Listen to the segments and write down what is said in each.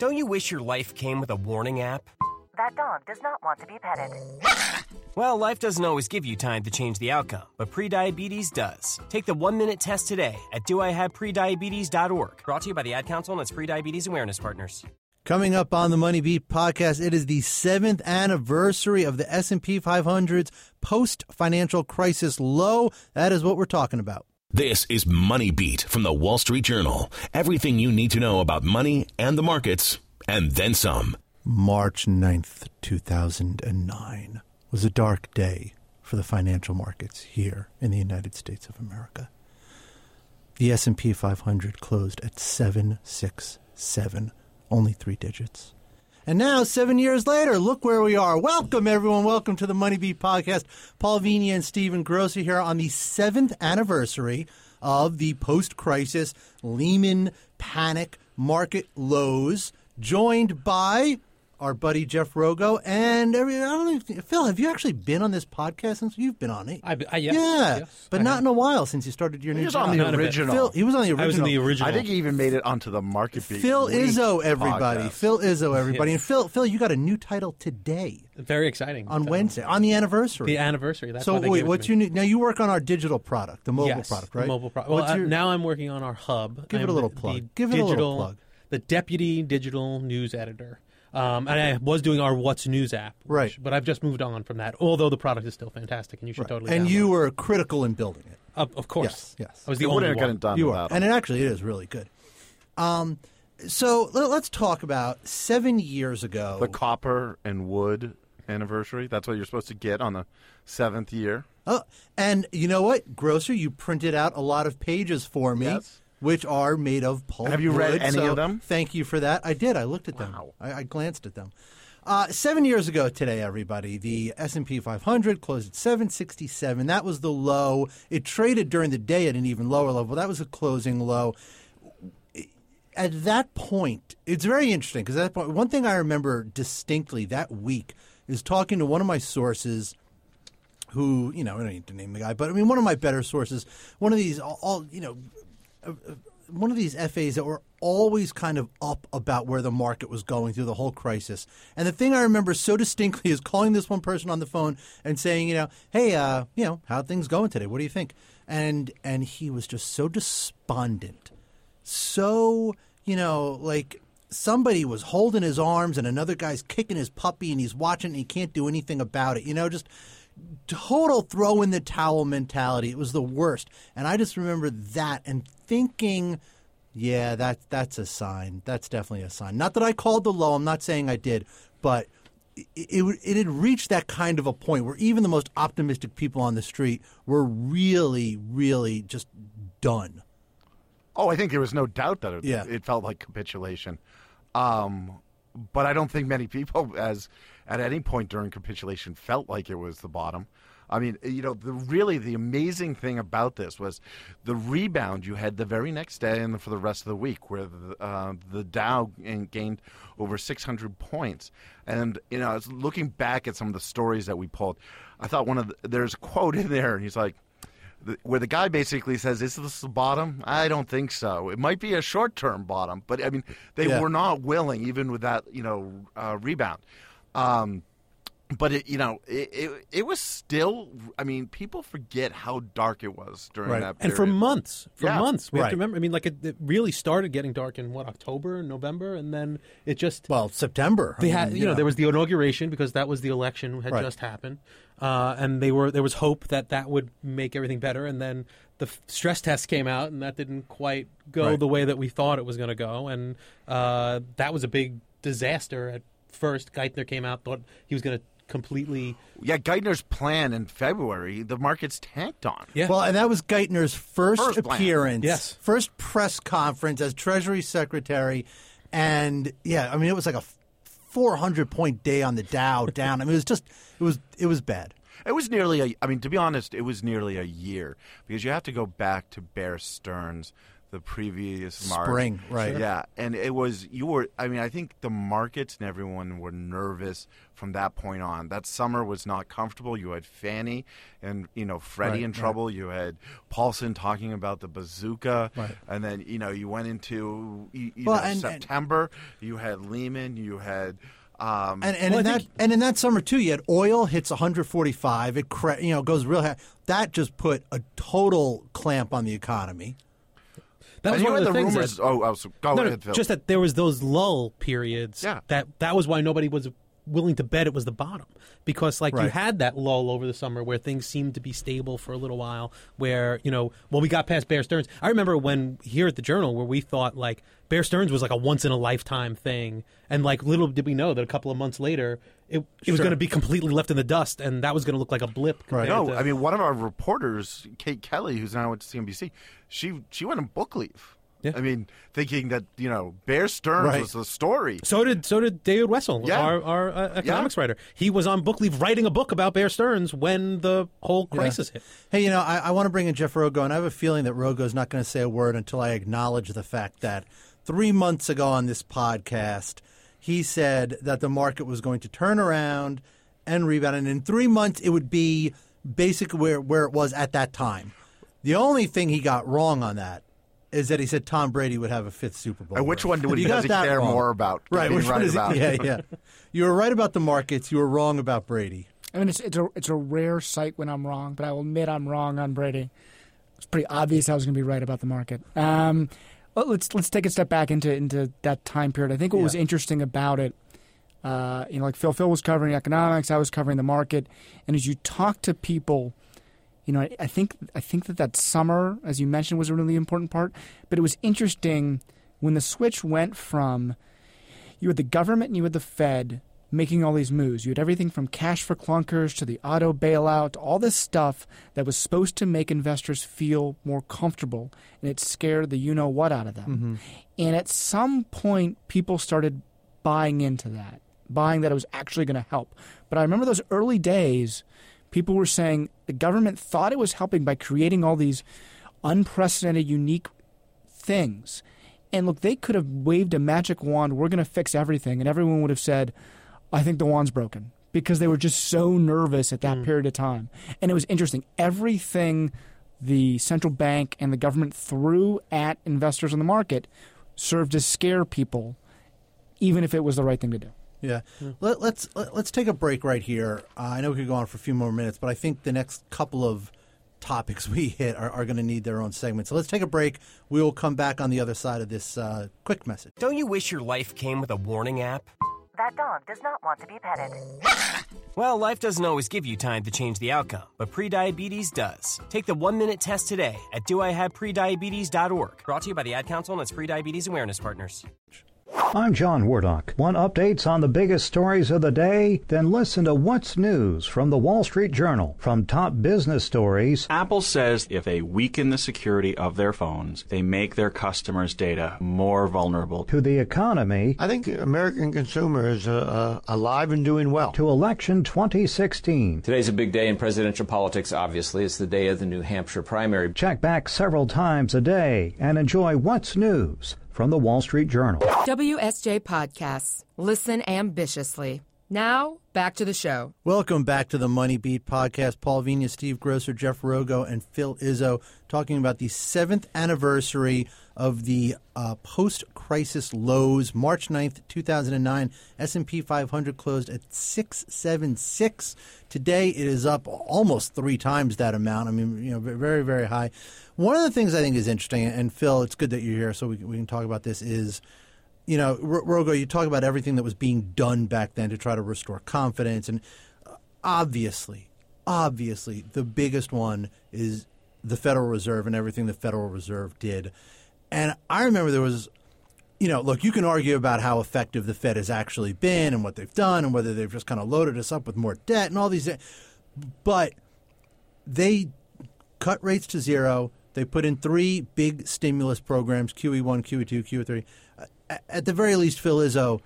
Don't you wish your life came with a warning app? That dog does not want to be petted. Well, life doesn't always give you time to change the outcome, but prediabetes does. Take the one minute test today at doihaveprediabetes.org. Brought to you by the Ad Council and its prediabetes awareness partners. Coming up on the Money Beat podcast, it is the seventh anniversary of the S&P 500's post-financial crisis low. That is what we're talking about. This is Money Beat from the Wall Street Journal. Everything you need to know about money and the markets, and then some. March 9th, 2009 was a dark day for the financial markets here in the United States of America. The S&P 500 closed at 767, only 3 digits. And now, seven years later, look where we are. Welcome, everyone. Welcome to the Money Beat podcast. Paul Vigna and Stephen Grocer here on the seventh anniversary of the post crisis Lehman panic market lows, joined by our buddy Jeff Rogo and every. I don't know, if, Phil, have you actually been on this podcast since you've been on it? I, I, yes, yeah, yes, but I not have. in a while since you started your new He was job. on the Not a bit. original. Phil, he was on the original. I was in the original. I think he even made it onto the market beat. Phil Week Izzo, everybody. podcast. Phil Izzo, everybody. Yes. And Phil, Phil, you got a new title today Very exciting. on So, Wednesday on the anniversary. The anniversary. That's so why they wait, gave what's your new? Now you work on our digital product, the mobile yes, product, the right? mobile product. Well, What's uh, now I'm working on our hub. Give it I'm a little plug. Give it a little plug. The deputy digital news editor. Um, and I was doing our What's News app, which- Right. But I've just moved on from that. Although the product is still fantastic, and you should totally. and download you were critical in building it. of, of course, Yes, yes. I was the It only wouldn't one. gotten done you are, and it actually it is really good. Um, so let, us talk about seven years ago. the copper and wood anniversary. That's what you're supposed to get on the seventh year. Oh, and you know what, Grocer, you printed out a lot of pages for me, Yes. Which are made of pulp. Have you read wood, any so of them? Thank you for that. I did. I looked at them. Wow. I, I glanced at them. Uh, seven years ago today, everybody, the S and P 500 closed at 767. That was the low. It traded during the day at an even lower level. That was a closing low. At that point, it's very interesting because at that point, one thing I remember distinctly that week is talking to one of my sources who you know I don't need to name the guy, but I mean one of my better sources, one of these all, all you know, one of these FAs that were always kind of up about where the market was going through the whole crisis. And the thing I remember so distinctly is calling this one person on the phone and saying, you know, hey, uh, you know, how things going today? What do you think? And and he was just so despondent, so you know, like somebody was holding his arms and another guy's kicking his puppy and he's watching and he can't do anything about it. You know, just total throw in the towel mentality. It was the worst. And I just remember that and thinking, yeah, that that's a sign. That's definitely a sign. Not that I called the low. I'm not saying I did, but it, it, it had reached that kind of a point where even the most optimistic people on the street were really, really just done. Oh, I think there was no doubt that it, Yeah. it felt like capitulation. Um, but I don't think many people, as at any point during capitulation, felt like it was the bottom. I mean, you know, the really the amazing thing about this was the rebound you had the very next day and for the rest of the week, where the, uh, the Dow gained over 600 points. And you know, I was looking back at some of the stories that we pulled. I thought one of the, there's a quote in there, and he's like where the guy basically says, "Is this the bottom?" I don't think so. It might be a short-term bottom, but I mean, they Yeah. were not willing, even with that, you know, uh, rebound. Um, but it, you know, it, it it was still. I mean, people forget how dark it was during Right. that. Period. And for months, for Yeah. months, we have to remember. I mean, like it, it really started getting dark in what October, November, and then it just Well, September. I they had, mean, you know, there was the inauguration because that was the election had Right. just happened, uh, and they were there was hope that that would make everything better, and then the f- stress test came out, and that didn't quite go Right. the way that we thought it was going to go, and uh, that was a big disaster at first. Geithner came out, thought he was going to completely, yeah, Geithner's plan in February, the markets tanked on. yeah, Well, and that was Geithner's first, First plan. appearance, Yes. first press conference as Treasury Secretary, and yeah, I mean it was like a 400 point day on the Dow down. I mean it was just it was it was bad. It was nearly a. I mean, to be honest, it was nearly a year because you have to go back to Bear Stearns, the previous March. Spring, right. Yeah, and it was you were. I mean, I think the markets and everyone were nervous from that point on. That summer was not comfortable. You had Fannie and you know Freddie Right, in right. trouble. You had Paulson talking about the bazooka, Right. and then you know you went into you, you Well, know, and- and- September. you had Lehman. You had. Um, And, and Well, in I that think- and in that summer too, you had oil hits 145. It cra- you know goes real high. That just put a total clamp on the economy. That was and one of the, the things rumors. that, oh, oh, so go no, ahead, Phil. just that there was those lull periods. Yeah. That that was why nobody was willing to bet it was the bottom because like you had that lull over the summer where things seemed to be stable for a little while. Where you know, well, we got past Bear Stearns. I remember when here at the Journal where we thought like Bear Stearns was like a once in a lifetime thing, and like little did we know that a couple of months later it it was going to be completely left in the dust, and that was going to look like a blip. Right. No, to- I mean one of our reporters, Kate Kelly, who's now at CNBC, she she went on book leave. Yeah. I mean, thinking that you know Bear Stearns Right. was the story. So did so did David Wessel, Yeah. our, our uh, economics writer. He was on book leave writing a book about Bear Stearns when the whole crisis hit. Hey, you know, I, I want to bring in Jeff Rogo, and I have a feeling that Rogo is not going to say a word until I acknowledge the fact that three months ago on this podcast, he said that the market was going to turn around and rebound, and in three months it would be basically where, where it was at that time. The only thing he got wrong on that is that he said Tom Brady would have a fifth Super Bowl. And which one do- You does he care wrong. more about Right, getting which one right is he- about? Yeah, yeah. You were right about the markets. You were wrong about Brady. I mean, it's it's a it's a rare sight when I'm wrong, but I will admit I'm wrong on Brady. It's pretty obvious I was going to be right about the market. Um, well, let's let's take a step back into into that time period. I think what was interesting about it, uh, you know, like Phil Phil was covering economics, I was covering the market, and as you talk to people, you know, I, I think I think that that summer, as you mentioned, was a really important part. But it was interesting when the switch went from you had the government and you had the Fed making all these moves. You had everything from cash for clunkers to the auto bailout, all this stuff that was supposed to make investors feel more comfortable, and it scared the you know what out of them. Mm-hmm. And at some point, people started buying into that, buying that it was actually going to help. But I remember those early days, people were saying the government thought it was helping by creating all these unprecedented, unique things. And look, they could have waved a magic wand, we're going to fix everything. And everyone would have said, I think the wand's broken because they were just so nervous at that mm. period of time. And it was interesting. Everything the central bank and the government threw at investors in the market served to scare people, even if it was the right thing to do. Yeah. Let, let's let, let's take a break right here. Uh, I know we could go on for a few more minutes, but I think the next couple of topics we hit are, are going to need their own segment. So let's take a break. We will come back on the other side of this uh, quick message. Don't you wish your life came with a warning app? That dog does not want to be petted. Well, life doesn't always give you time to change the outcome, but prediabetes does. Take the one minute test today at doihaveprediabetes.org. Brought to you by the Ad Council and its prediabetes awareness partners. I'm John Wardock. Want updates on the biggest stories of the day? Then listen to What's News from the Wall Street Journal. From top business stories Apple says if they weaken the security of their phones, they make their customers' data more vulnerable. to the economy I think American consumers are uh, alive and doing well. to election 2016. Today's a big day in presidential politics, obviously. It's the day of the New Hampshire primary. Check back several times a day and enjoy What's News from the Wall Street Journal. WSJ Podcasts. Listen ambitiously. Now, back to the show. Welcome back to the Money Beat podcast. Paul Vigna, Steve Grocer, Jeff Rogo, and Phil Izzo talking about the seventh anniversary of the uh, post-crisis lows. March 9th, 2009, S&P 500 closed at 676. Today it is up almost three times that amount. I mean, you know, very, very high. One of the things I think is interesting, and Phil, it's good that you're here so we, we can talk about this, is – you know, Rogo, you talk about everything that was being done back then to try to restore confidence, and uh, obviously, obviously, the biggest one is the Federal Reserve and everything the Federal Reserve did. And I remember there was, you know, look, you can argue about how effective the Fed has actually been and what they've done, and whether they've just kind of loaded us up with more debt and all these, but they cut rates to zero. They put in three big stimulus programs: QE1, QE2, QE3. Uh, At the very least, Phil Izzo,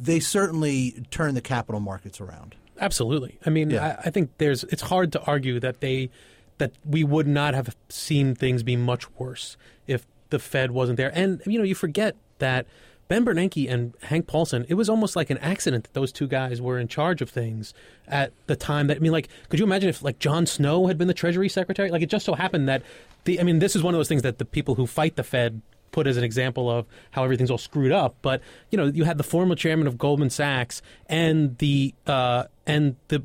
they certainly turned the capital markets around. Absolutely. I mean, Yeah. I, I think there's. It's hard to argue that they that we would not have seen things be much worse if the Fed wasn't there. And you know, you forget that Ben Bernanke and Hank Paulson, it was almost like an accident that those two guys were in charge of things at the time that I mean like could you imagine if like John Snow had been the Treasury Secretary? Like it just so happened that the I mean this is one of those things that the people who fight the Fed put as an example of how everything's all screwed up. But you know, you had the former chairman of Goldman Sachs and the uh, and the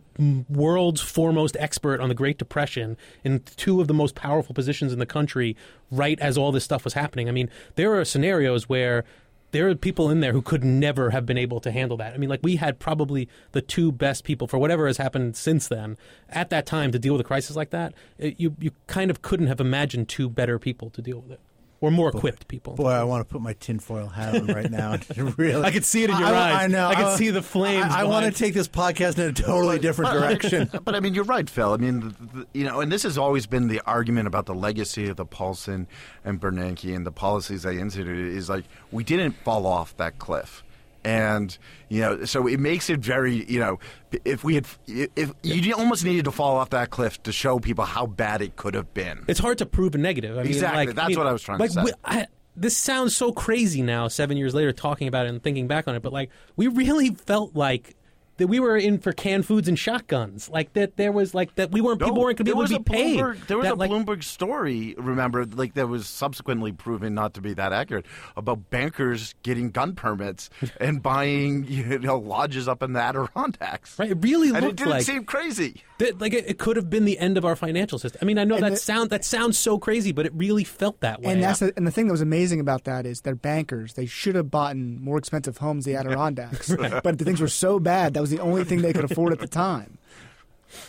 world's foremost expert on the Great Depression in two of the most powerful positions in the country. Right as all this stuff was happening, I mean, there are scenarios where there are people in there who could never have been able to handle that. I mean, like we had probably the two best people for whatever has happened since then at that time to deal with a crisis like that. It, you you kind of couldn't have imagined two better people to deal with it or more equipped people. Boy, I want to put my tinfoil hat on right now. really, I could see it in your I, eyes. I know. I could I- see the flames. I, I want to take this podcast in a totally different direction. but I mean, you're right, Phil. I mean, the, the, you know, and this has always been the argument about the legacy of the Paulson and Bernanke and the policies they instituted is like we didn't fall off that cliff. And you know, so it makes it very you know, if we had, if you almost needed to fall off that cliff to show people how bad it could have been. It's hard to prove a negative. I mean, Exactly. like, That's mean, what I was trying to like, say. we- I, this sounds so crazy now, seven years later, talking about it and thinking back on it. But like, we really felt like that we were in for canned foods and shotguns. Like that, there was like that we weren't people weren't going to be there able was to be a paid. Bloomberg, there was That, a like, Bloomberg story, remember, like that was subsequently proven not to be that accurate about bankers getting gun permits and buying you know lodges up in the Adirondacks. Right, it really and it looked didn't like seem crazy. that, like it, it could have been the end of our financial system. I mean, I know And that the- sound that sounds so crazy, but it really felt that way. And that's the, and the thing that was amazing about that is they're bankers. They should have bought more expensive homes, the Adirondacks. But the things were so bad that was the only thing they could afford at the time.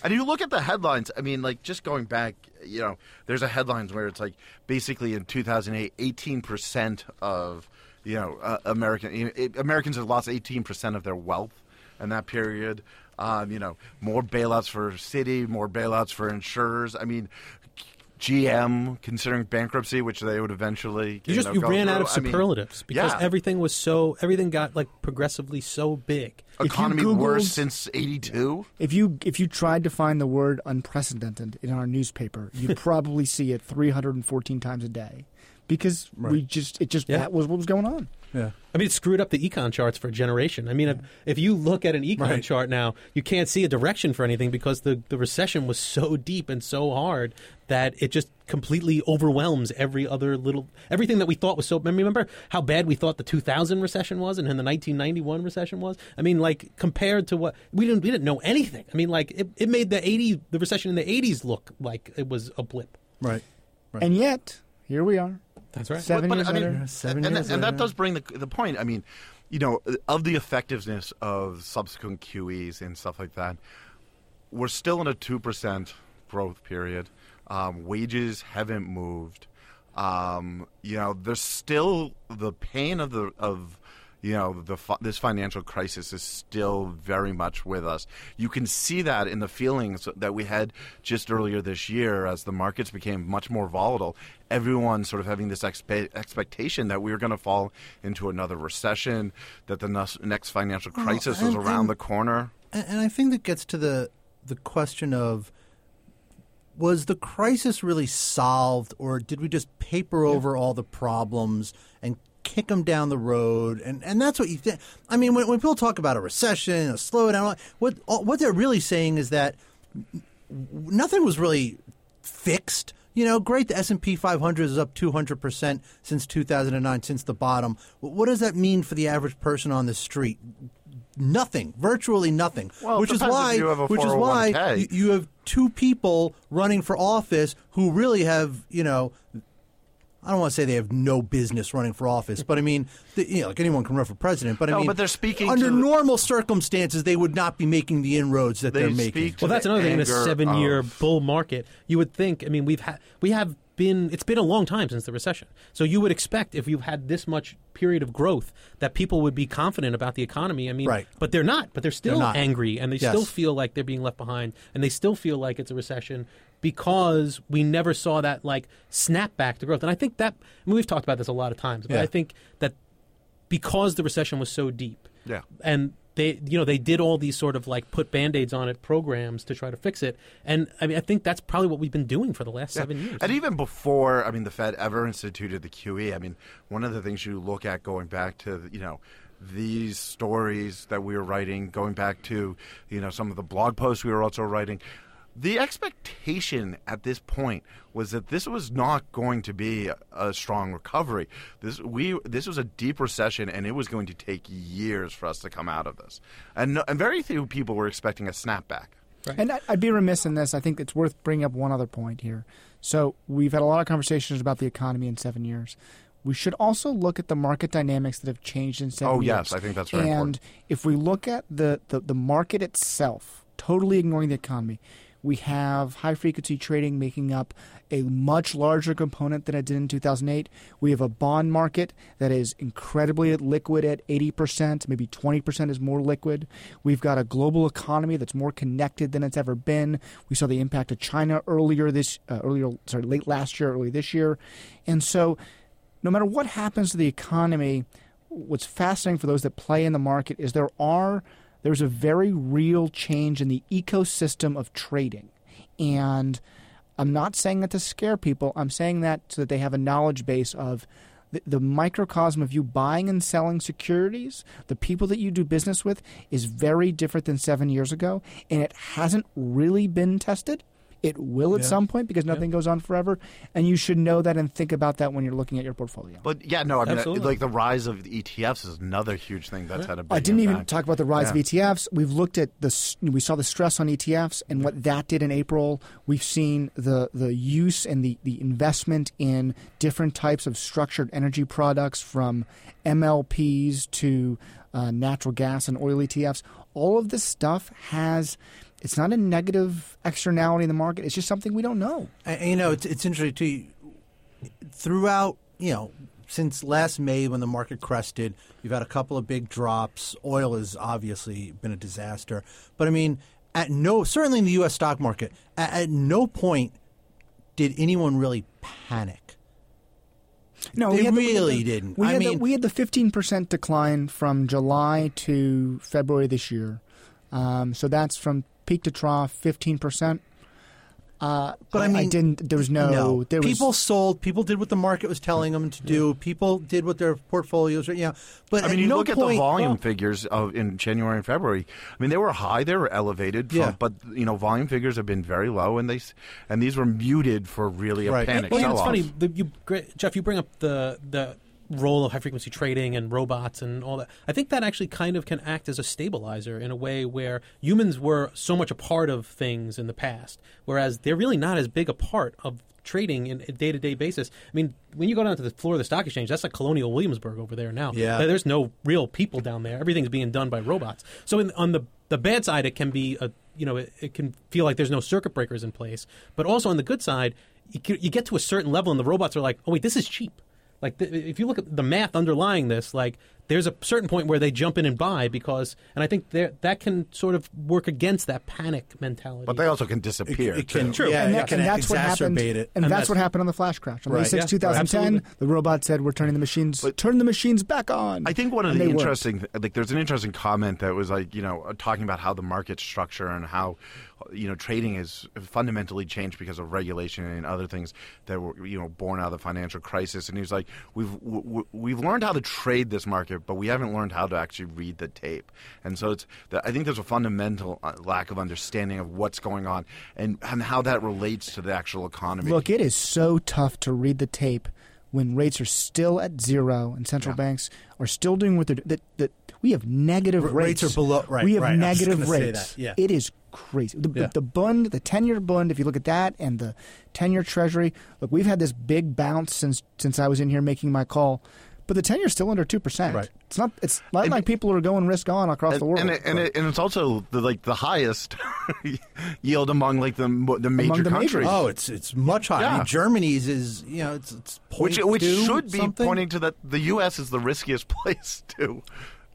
And you look at the headlines. I mean, like just going back, you know, there's a headlines where it's like basically in 2008, 18 percent of you know uh, American you know, Americans have lost 18 percent of their wealth in that period. Um, you know, more bailouts for Citi, more bailouts for insurers. I mean. GM considering bankruptcy, which they would eventually you just know, you go ran out through. of I mean, superlatives because yeah. everything was so everything got like progressively so big. economy Googled- worse since '82. If you if you tried to find the word unprecedented in our newspaper, you'd probably see it 314 times a day because we just it just Yeah. that was what was going on. Yeah. I mean, it screwed up the econ charts for a generation. I mean, if, if you look at an econ Right. chart now, you can't see a direction for anything because the, the recession was so deep and so hard that it just completely overwhelms every other little everything that we thought was so. I remember how bad we thought the 2000 recession was and then the 1991 recession was? I mean, like compared to what we didn't we didn't know anything. I mean, like it, it made the 80 the recession in the 80s look like it was a blip. Right. Right. And yet, here we are. That's right. Seven But- years I mean, later. Seven and, years that, and that does bring the the point. I mean, you know, of the effectiveness of subsequent QEs and stuff like that, we're still in a two percent growth period. Um, wages haven't moved. Um, you know, there's still the pain of the of you know the this financial crisis is still very much with us. You can see that in the feelings that we had just earlier this year as the markets became much more volatile. Everyone sort of having this expe- expectation that we were going to fall into another recession, that the next financial Well, crisis was around and- the corner. And, and I think that gets to the the question of was the crisis really solved, or did we just paper over all the problems and kick them down the road? And and that's what you think. I mean, when, when people talk about a recession, a slowdown, what what they're really saying is that nothing was really fixed. You know, great. The S and P 500 is up 200 percent since 2009, since the bottom. What does that mean for the average person on the street? Nothing, virtually nothing. Well, which is why, you have a which is why oh you, you have two people running for office who really have, you know, I don't want to say they have no business running for office, but I mean, the, you know, like anyone can run for president. But I No, mean, but they're speaking under to the- normal circumstances. They would not be making the inroads that They are making. Well, that's another thing. In a seven-year of- bull market, you would think. I mean, we've had we have been. It's been a long time since the recession, so you would expect if you've had this much period of growth that people would be confident about the economy. I mean, Right. but they're not. But they're still They're not. angry, and they Yes. still feel like they're being left behind, and they still feel like it's a recession because we never saw that like snap back to growth. And I think that I mean, we've talked about this a lot of times, but Yeah. I think that because the recession was so deep, Yeah. and they you know they did all these sort of like put band-aids on it programs to try to fix it and i mean i think that's probably what we've been doing for the last Yeah. seven years And even before, I mean, the Fed ever instituted the QE, I mean, one of the things you look at going back to, you know, these stories that we were writing, going back to, you know, some of the blog posts we were also writing, the expectation at this point was that this was not going to be a, a strong recovery. This we this was a deep recession, and it was going to take years for us to come out of this. And, no, and very few people were expecting a snapback. And I- I'd be remiss in this. I think it's worth bringing up one other point here. So we've had a lot of conversations about the economy in seven years. We should also look at the market dynamics that have changed in seven Oh, years. yes, I think that's very and important. if we look at the, the, the market itself, totally ignoring the economy, we have high frequency trading making up a much larger component than it did in 2008. We have a bond market that is incredibly liquid at 80%, maybe 20% is more liquid. We've got a global economy that's more connected than it's ever been. We saw the impact of China earlier this uh, earlier sorry, late last year, early this year. And so no matter what happens to the economy, what's fascinating for those that play in the market is there are there's a very real change in the ecosystem of trading. And I'm not saying that to scare people. I'm saying that so that they have a knowledge base of the, microcosm of you buying and selling securities, the people that you do business with, is very different than seven years ago. And it hasn't really been tested. It will at Yeah. some point because nothing goes on forever. And you should know that and think about that when you're looking at your portfolio. But yeah, no, I mean, Absolutely. like the rise of the ETFs is another huge thing that's had a big I didn't even talk about the rise Yeah. of ETFs. We've looked at the we saw the stress on ETFs and what that did in April. We've seen the the use and the the investment in different types of structured energy products from MLPs to uh, natural gas and oil ETFs. All of this stuff has it's not a negative externality in the market. It's just something we don't know. And, you know, it's, it's interesting too. Throughout, you know, since last May when the market crested, you've had a couple of big drops. Oil has obviously been a disaster. But I mean, at no, certainly in the U.S. stock market, at, at no point did anyone really panic. No, they we had the- we had really the- didn't. We I had mean, the, we had the fifteen percent decline from July to February this year. Um, so that's from peak to trough, fifteen percent. Uh, But I mean, I didn't. There was no. There was, people sold. People did what the market was telling them to do. People did what their portfolios. were- You know, but I mean, you no look at the volume well, figures of in January and February. I mean, they were high, they were elevated, from, Yeah. but you know, volume figures have been very low, and they and these were muted for really a panic Well, you know, sell-off. it's funny, the, you, Jeff. You bring up the the role of high frequency trading and robots and all that. I think that actually kind of can act as a stabilizer in a way where humans were so much a part of things in the past, whereas they're really not as big a part of trading in a day to day basis. I mean, when you go down to the floor of the stock exchange, that's like Colonial Williamsburg over there now. Yeah. there's no real people down there. Everything's being done by robots. So in, on the the bad side, it can be a you know it, it can feel like there's no circuit breakers in place, but also on the good side, you, you get to a certain level and the robots are like, oh wait, this is cheap. Like th- if you look at the math underlying this, like there's a certain point where they jump in and buy because, and I think there that can sort of work against that panic mentality. but they also can disappear. it can- too. yeah, and, that, can and that's what happened. it. And, And that's, that's- what happened on the flash crash on May Right. 6, Yeah, 2010. absolutely. The robot said, "We're turning the machines. turn the machines back on." I think one of And the they worked. interesting, like, there's an interesting comment that was like, you know, uh, talking about how the market structure and how, you know, trading is fundamentally changed because of regulation and other things that were, you know, born out of the financial crisis. And he was like, we've w- w- we've learned how to trade this market, but we haven't learned how to actually read the tape. And so it's, the, I think there's a fundamental uh, lack of understanding of what's going on and and how that relates to the actual economy. Look, it is so tough to read the tape when rates are still at zero and central banks are still doing what they're doing. That, that we have negative R- rates. rates are below- right, We have right. Negative gonna say rates. that, yeah. It is crazy. The, Yeah. the Bund, the ten-year Bund. If you look at that and the ten-year Treasury, look, we've had this big bounce since since I was in here making my call. But the ten-year is still under two percent. Right. It's not. It's not like people are going risk on across and, the world. and, it, and, it, and it's also the, like the highest yield among like the the major the majors. countries. Oh, it's it's much higher. I mean, Germany's is you know it's it's which which 0.2 should be something. pointing to that the U.S. is the riskiest place to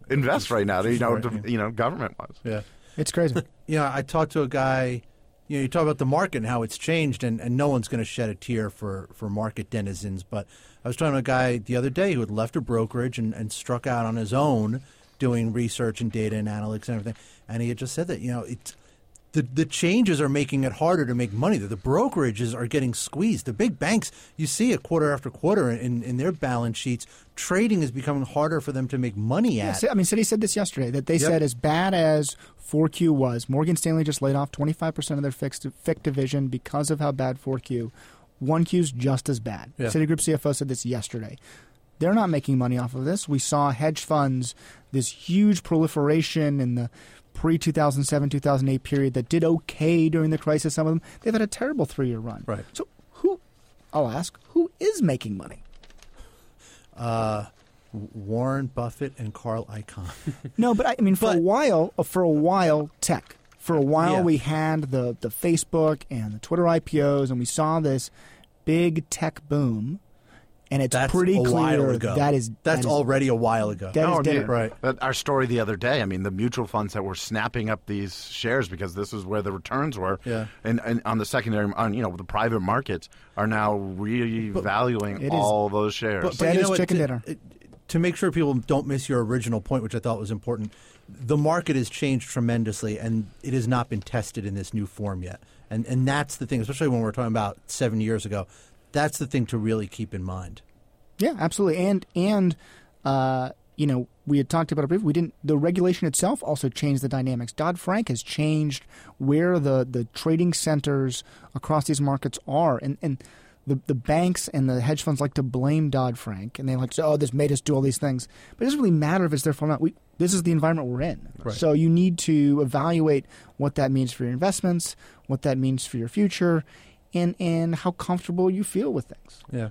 invest right now. You know, Right, to- yeah. you know, government wise. Yeah. it's crazy. you know, I talked to a guy. You know, you talk about the market and how it's changed, and, and no one's going to shed a tear for, for market denizens. But I was talking to a guy the other day who had left a brokerage and, and struck out on his own, doing research and data and analytics and everything, and he had just said that you know it's the the changes are making it harder to make money. That the brokerages are getting squeezed. The big banks, you see it quarter after quarter in, in their balance sheets. Trading is becoming harder for them to make money at. Ci- I mean, Citi said this yesterday that they Yep. said as bad as 4Q was, Morgan Stanley just laid off 25% of their fixed FIC division because of how bad 4Q. 1Q's just as bad. Yeah. Citigroup CFO said this yesterday. They're not making money off of this. We saw hedge funds, this huge proliferation in the pre 2007 2008 period that did okay during the crisis. Some of them, they've had a terrible three year run. Right. So, who, I'll ask, who is making money? Uh, Warren Buffett and Carl Icahn. No, but I, I mean, for a while, uh, for a while, tech. For a while, Yeah. we had the the Facebook and the Twitter IPOs, and we saw this big tech boom. And it's That's pretty a clear while ago. that is That's that is- already a while ago. That is No, I mean. Right. that- Our story the other day. I mean, the mutual funds that were snapping up these shares because this is where the returns were. Yeah. And, and on the secondary, on you know, the private markets are now revaluing It is- all those shares. But, That but you know what, chicken to, dinner. it- To make sure people don't miss your original point, which I thought was important, the market has changed tremendously, and it has not been tested in this new form yet. And and that's the thing, especially when we're talking about seven years ago. That's the thing to really keep in mind. Yeah, absolutely. And and uh, you know, we had talked about it briefly. We didn't. The regulation itself also changed the dynamics. Dodd Frank has changed where the the trading centers across these markets are, and and. The, the banks and the hedge funds like to blame Dodd Frank, and they like to say, "Oh, this made us do all these things." But it doesn't really matter if it's their fault or not. We, this is the environment we're in, Right. so you need to evaluate what that means for your investments, what that means for your future, and and how comfortable you feel with things. Yeah.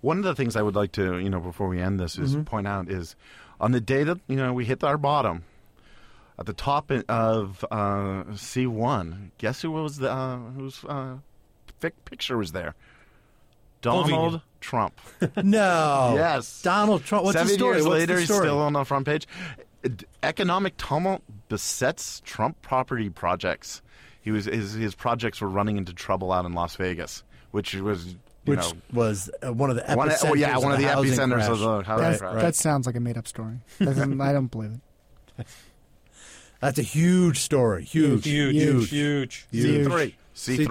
One of the things I would like to, you know, before we end this, is Mm-hmm. point out is on the day that you know we hit our bottom, at the top of uh, C one, guess who was the uh, whose uh, picture was there? Donald Convenient. Trump. No. Yes. Donald Trump. What's Seven the story? years What's later, the he's still on the front page. Economic tumult besets Trump property projects. He was his his projects were running into trouble out in Las Vegas, which was you which know was uh, one of the one, epicenters oh yeah one of the, housing epicenters crash. of the housing That's- crash. That sounds like a made up story. I don't believe it. That's a huge story. Huge. Huge, Huge. huge, huge. Huge. C3. C3.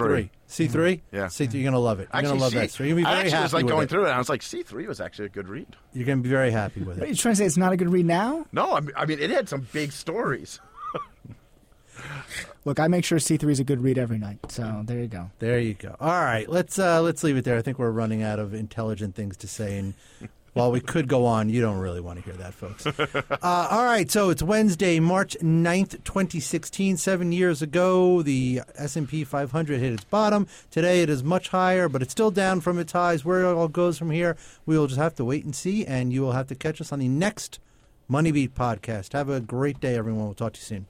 C3. C3? Yeah. C3. You're going to love it. You're gonna love C- that story. You're going to be I very actually happy was like going it. through it, and I was like, C3 was actually a good read. You're going to be very happy with Are it. you trying to say it's not a good read now? No, I mean, I mean it had some big stories. Look, I make sure C3 is a good read every night. So there you go. There you go. All right, let's uh, let's leave it there. I think we're running out of intelligent things to say, and while we could go on, you don't really want to hear that, folks. uh, all right, so it's Wednesday, March 9th, 2016. Seven years ago, the S&P 500 hit its bottom. Today, it is much higher, but it's still down from its highs. Where it all goes from here, we will just have to wait and see, and you will have to catch us on the next Money Beat podcast. Have a great day, everyone. We'll talk to you soon.